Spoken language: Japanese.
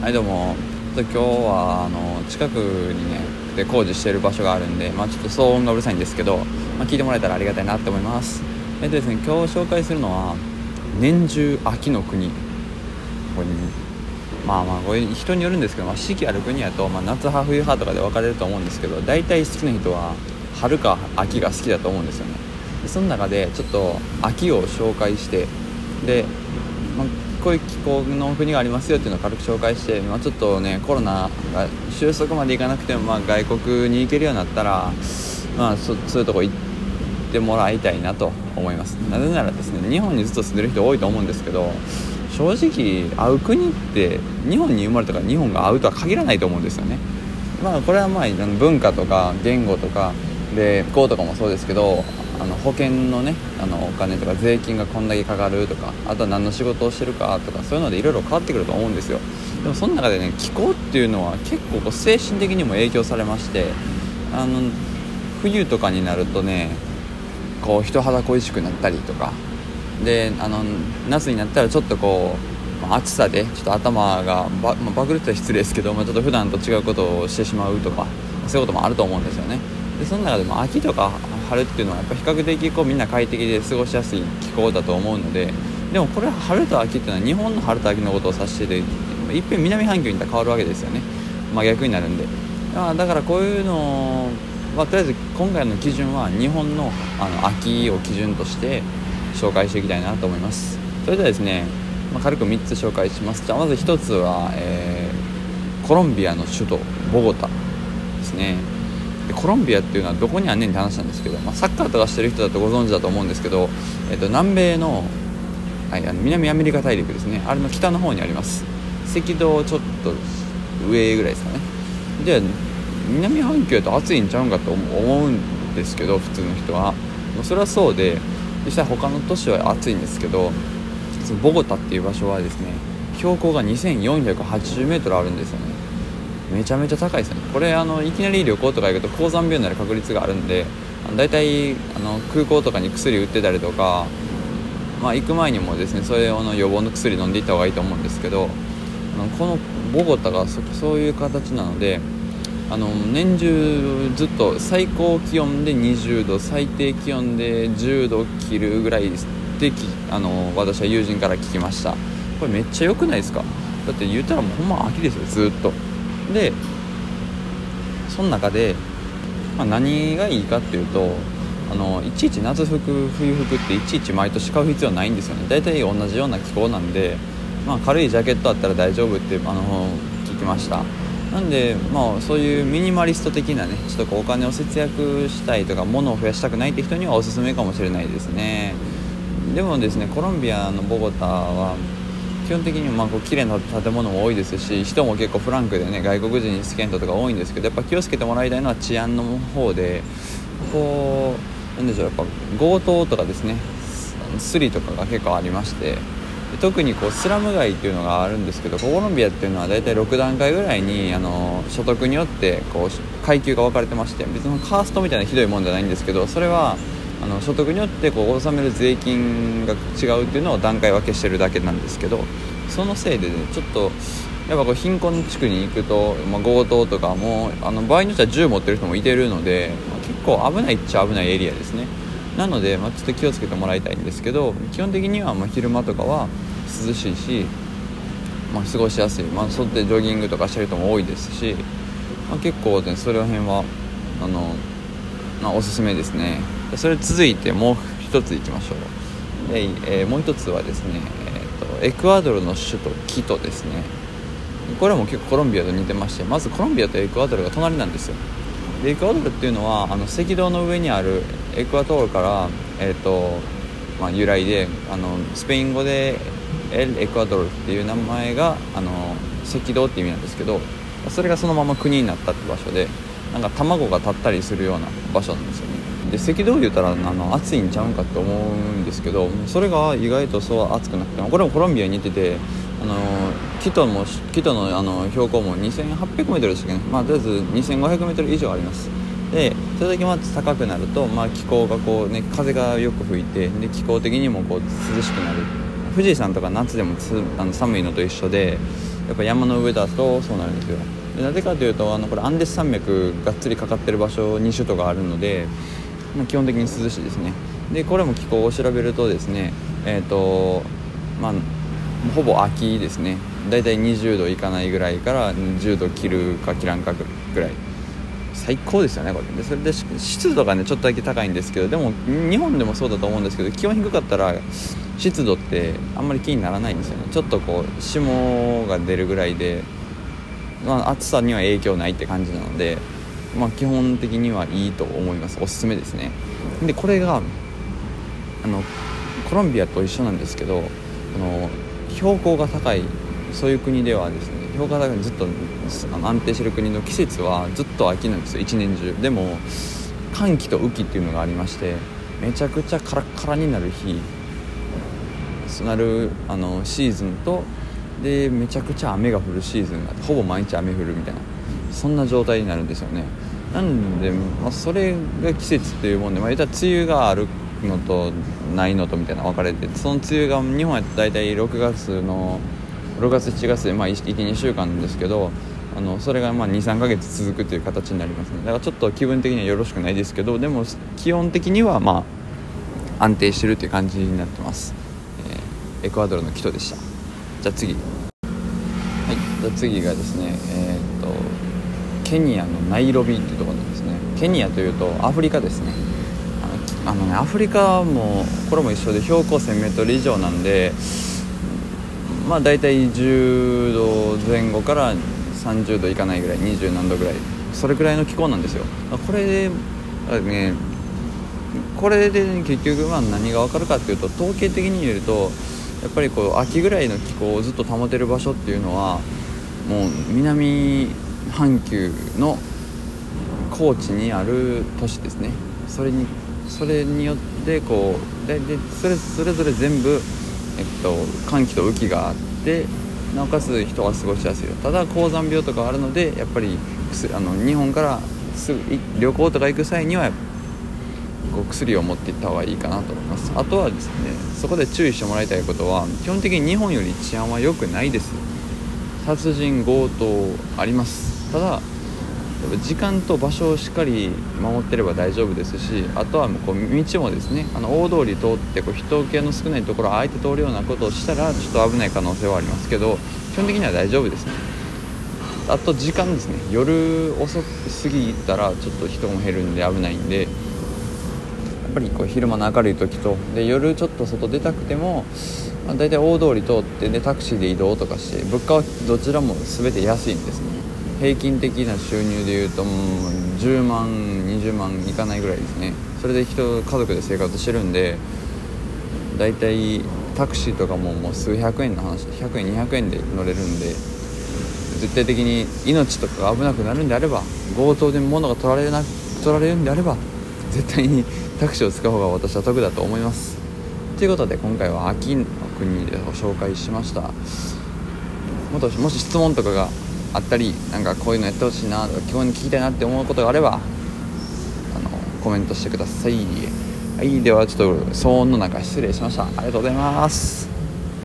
はいどうも。今日はあの近くにねで工事してる場所があるんで、まあ、ちょっと騒音がうるさいんですけど、まあ、聞いてもらえたらありがたいなって思います。えっとですね今日紹介するのは年中秋の国。これ、ね、まあまあこれ人によるんですけど、まあ、四季ある国やと、まあ、夏派冬派とかで分かれると思うんですけど大体好きな人は春か秋が好きだと思うんですよね。でその中でちょっと秋を紹介してで、こういう気候の国がありますよっていうのを軽く紹介して、まあ、ちょっとねコロナが収束までいかなくても、まあ、外国に行けるようになったら、まあ、そそういうとこ行ってもらいたいなと思います。なぜならですね日本にずっと住んでる人多いと思うんですけど正直会う国って日本に生まれたから日本が会うとは限らないと思うんですよね。まあこれはまあ文化とか言語とかで気候とかもそうですけどあの保険のねあのお金とか税金がこんだけかかるとかあとは何の仕事をしてるかとかそういうのでいろいろ変わってくると思うんですよ。でもその中でね気候っていうのは結構こう精神的にも影響されましてあの冬とかになるとねこう人肌恋しくなったりとかであの夏になったらちょっとこう、暑さでちょっと頭がバ,、まあ、バグるって失礼ですけど、まあ、ちょっと普段と違うことをしてしまうとかそういうこともあると思うんですよね。でその中でも秋とか春っていうのはやっぱ比較的こうみんな快適で過ごしやすい気候だと思うのででもこれ春と秋っていうのは日本の春と秋のことを指してていっぺん南半球にた変わるわけですよね、まあ、逆になるんで。まあだからこういうのまあ、とりあえず今回の基準は日本のあの秋を基準として紹介していきたいなと思います。それではですね、まあ、軽く3つ紹介しますじゃあまず1つは、えー、コロンビアの首都ボゴタですね。でコロンビアっていうのはどこにあんねんって話なんですけど、まあ、サッカーとかしてる人だとご存知だと思うんですけど、えー、と南米の,、はい、あの南アメリカ大陸ですね。あれの北の方にあります。赤道ちょっと上ぐらいですかね。で南半球だと暑いんちゃうんかと思うんですけど普通の人は。それはそうで実際他の都市は暑いんですけどそのボゴタっていう場所はですね標高が 2480m あるんですよね。めちゃめちゃ高いですよね。これあのいきなり旅行とか行くと高山病になる確率があるんで大体あの空港とかに薬売ってたりとか、まあ、行く前にもですねそれの予防の薬飲んでいった方がいいと思うんですけどあのこのボゴタがそういう形なのであの年中ずっと最高気温で20度最低気温で10度切るぐらいであの私は友人から聞きました。これめっちゃ良くないですか？だって言ったらもうほんま秋ですよずっと。でその中で、まあ、何がいいかっていうとあのいちいち夏服冬服っていちいち毎年買う必要はないんですよね。大体同じような気候なんで、まあ、軽いジャケットあったら大丈夫ってあの聞きました。なんでまあそういうミニマリスト的なねちょっとこうお金を節約したいとか物を増やしたくないって人にはおすすめかもしれないですね。でもですねコロンビアのボゴタは基本的にまあこう綺麗な建物も多いですし人も結構フランクでね外国人にスケントとか多いんですけどやっぱ気をつけてもらいたいのは治安の方でこうなんでしょうやっぱ強盗とかですねスリとかが結構ありまして特にこうスラム街っていうのがあるんですけどコロンビアっていうのは大体6段階ぐらいにあの所得によってこう階級が分かれてまして別にカーストみたいなひどいもんじゃないんですけどそれはあの所得によってこう納める税金が違うっていうのを段階分けしてるだけなんですけどそのせいでねちょっとやっぱこう貧困地区に行くと、まあ、強盗とかもあの場合によっては銃持ってる人もいてるので、まあ、結構危ないっちゃ危ないエリアですね。なので、まあ、ちょっと気をつけてもらいたいんですけど基本的にはま昼間とかは涼しいし、ま、過ごしやすい、まあ、そってジョギングとかしてる人も多いですし、ま、結構ねそれら辺はあの、まあ、おすすめですね。それ続いてもう一ついきましょう。で、えー、もう一つはですね、えーと、エクアドルの首都キトですね。これも結構コロンビアと似てましてまずコロンビアとエクアドルが隣なんですよ。でエクアドルっていうのはあの赤道の上にあるエクアドルから、えーとまあ、由来であのスペイン語でエル・エクアドルっていう名前があの赤道って意味なんですけどそれがそのまま国になったって場所でなんか卵が立ったりするような場所なんですよね。で赤道で言ったらあの暑いんちゃうんかって思うんですけどそれが意外とそう暑くなくてこれもコロンビアに似ててあのキトもキトのあの標高も 2800m でしたっけね、まあ、とりあえず 2500m 以上あります。でそれだけまず高くなると、まあ、気候がこう、ね、風がよく吹いてで気候的にもこう涼しくなる。富士山とか夏でもあの寒いのと一緒でやっぱ山の上だとそうなるんですよ。なぜかというとあのこれアンデス山脈がっつりかかってる場所2種とかあるので、まあ、基本的に涼しいですね。でこれも気候を調べるとですねえっ、ー、とまあほぼ秋ですね。だいたい20度いかないぐらいから10度切るか切らんかぐらい。最高ですよねこれ。でそれで湿度がねちょっとだけ高いんですけどでも日本でもそうだと思うんですけど気温低かったら湿度ってあんまり気にならないんですよね。ちょっとこう霜が出るぐらいで、まあ、暑さには影響ないって感じなので、まあ、基本的にはいいと思います。おすすめですね。でこれがあのコロンビアと一緒なんですけどあの標高が高いそういう国ではですね標高が高いずっと安定してる国の季節はずっと秋なんですよ。一年中。でも寒気と雨季っていうのがありましてめちゃくちゃカラッカラになる日なるあのシーズンとでめちゃくちゃ雨が降るシーズンがあってほぼ毎日雨降るみたいなそんな状態になるんですよね。なんで、まあ、それが季節っていうもんで、まあ、言ったら梅雨があるのとないのとみたいな分かれてその梅雨が日本やと大体6月の6月7月でまあ12週間なんですけどあのそれが23ヶ月続くという形になりますね。だからちょっと気分的にはよろしくないですけどでも基本的にはまあ安定してるという感じになってます、えー、エクアドルのキトでした。じゃあ次。はい。じゃあ次がですねえー、っとケニアのナイロビっていうところなんですね。ケニアというとアフリカですね。あのねアフリカもこれも一緒で標高 1000m 以上なんでまあ大体10度前後から30度いかないぐらい20何度ぐらい。それぐらいの気候なんですよ。これでねこれで結局まあ何が分かるかっていうと統計的に言えるとやっぱりこう秋ぐらいの気候をずっと保てる場所っていうのはもう南半球の高地にある都市ですね。それにそれによってこうででそれそれぞれ全部、えっと、寒気と雨季があってなおかつ人が過ごしやすいよ。ただ高山病とかあるのでやっぱりあの日本からすぐ旅行とか行く際にはこう薬を持っていった方がいいかなと思います。あとはですねそこで注意してもらいたいことは基本的に日本より治安は良くないです。殺人強盗あります。ただ時間と場所をしっかり守ってれば大丈夫ですしあとはもうこう道もですねあの大通り通ってこう人気の少ないところをあえて通るようなことをしたらちょっと危ない可能性はありますけど基本的には大丈夫です。ねあと時間ですね。夜遅すぎたらちょっと人も減るんで危ないんでぱりこう昼間の明るい時とで夜ちょっと外出たくても、まあ、大体大通り通ってでタクシーで移動とかして物価はどちらも全て安いんですね。平均的な収入でいうともう10万20万いかないぐらいですね。それで人家族で生活してるんで大体タクシーとかももう数百円の話100円200円で乗れるんで絶対的に命とか危なくなるんであれば強盗で物が取られな取られるんであれば絶対にタクシーを使う方が私は得だと思います。ということで今回は秋の国でご紹介しました。もしもし質問とかがあったりなんかこういうのやってほしいなとか基本に聞きたいなって思うことがあればあのコメントしてください。はいではちょっと騒音の中失礼しました。ありがとうございます。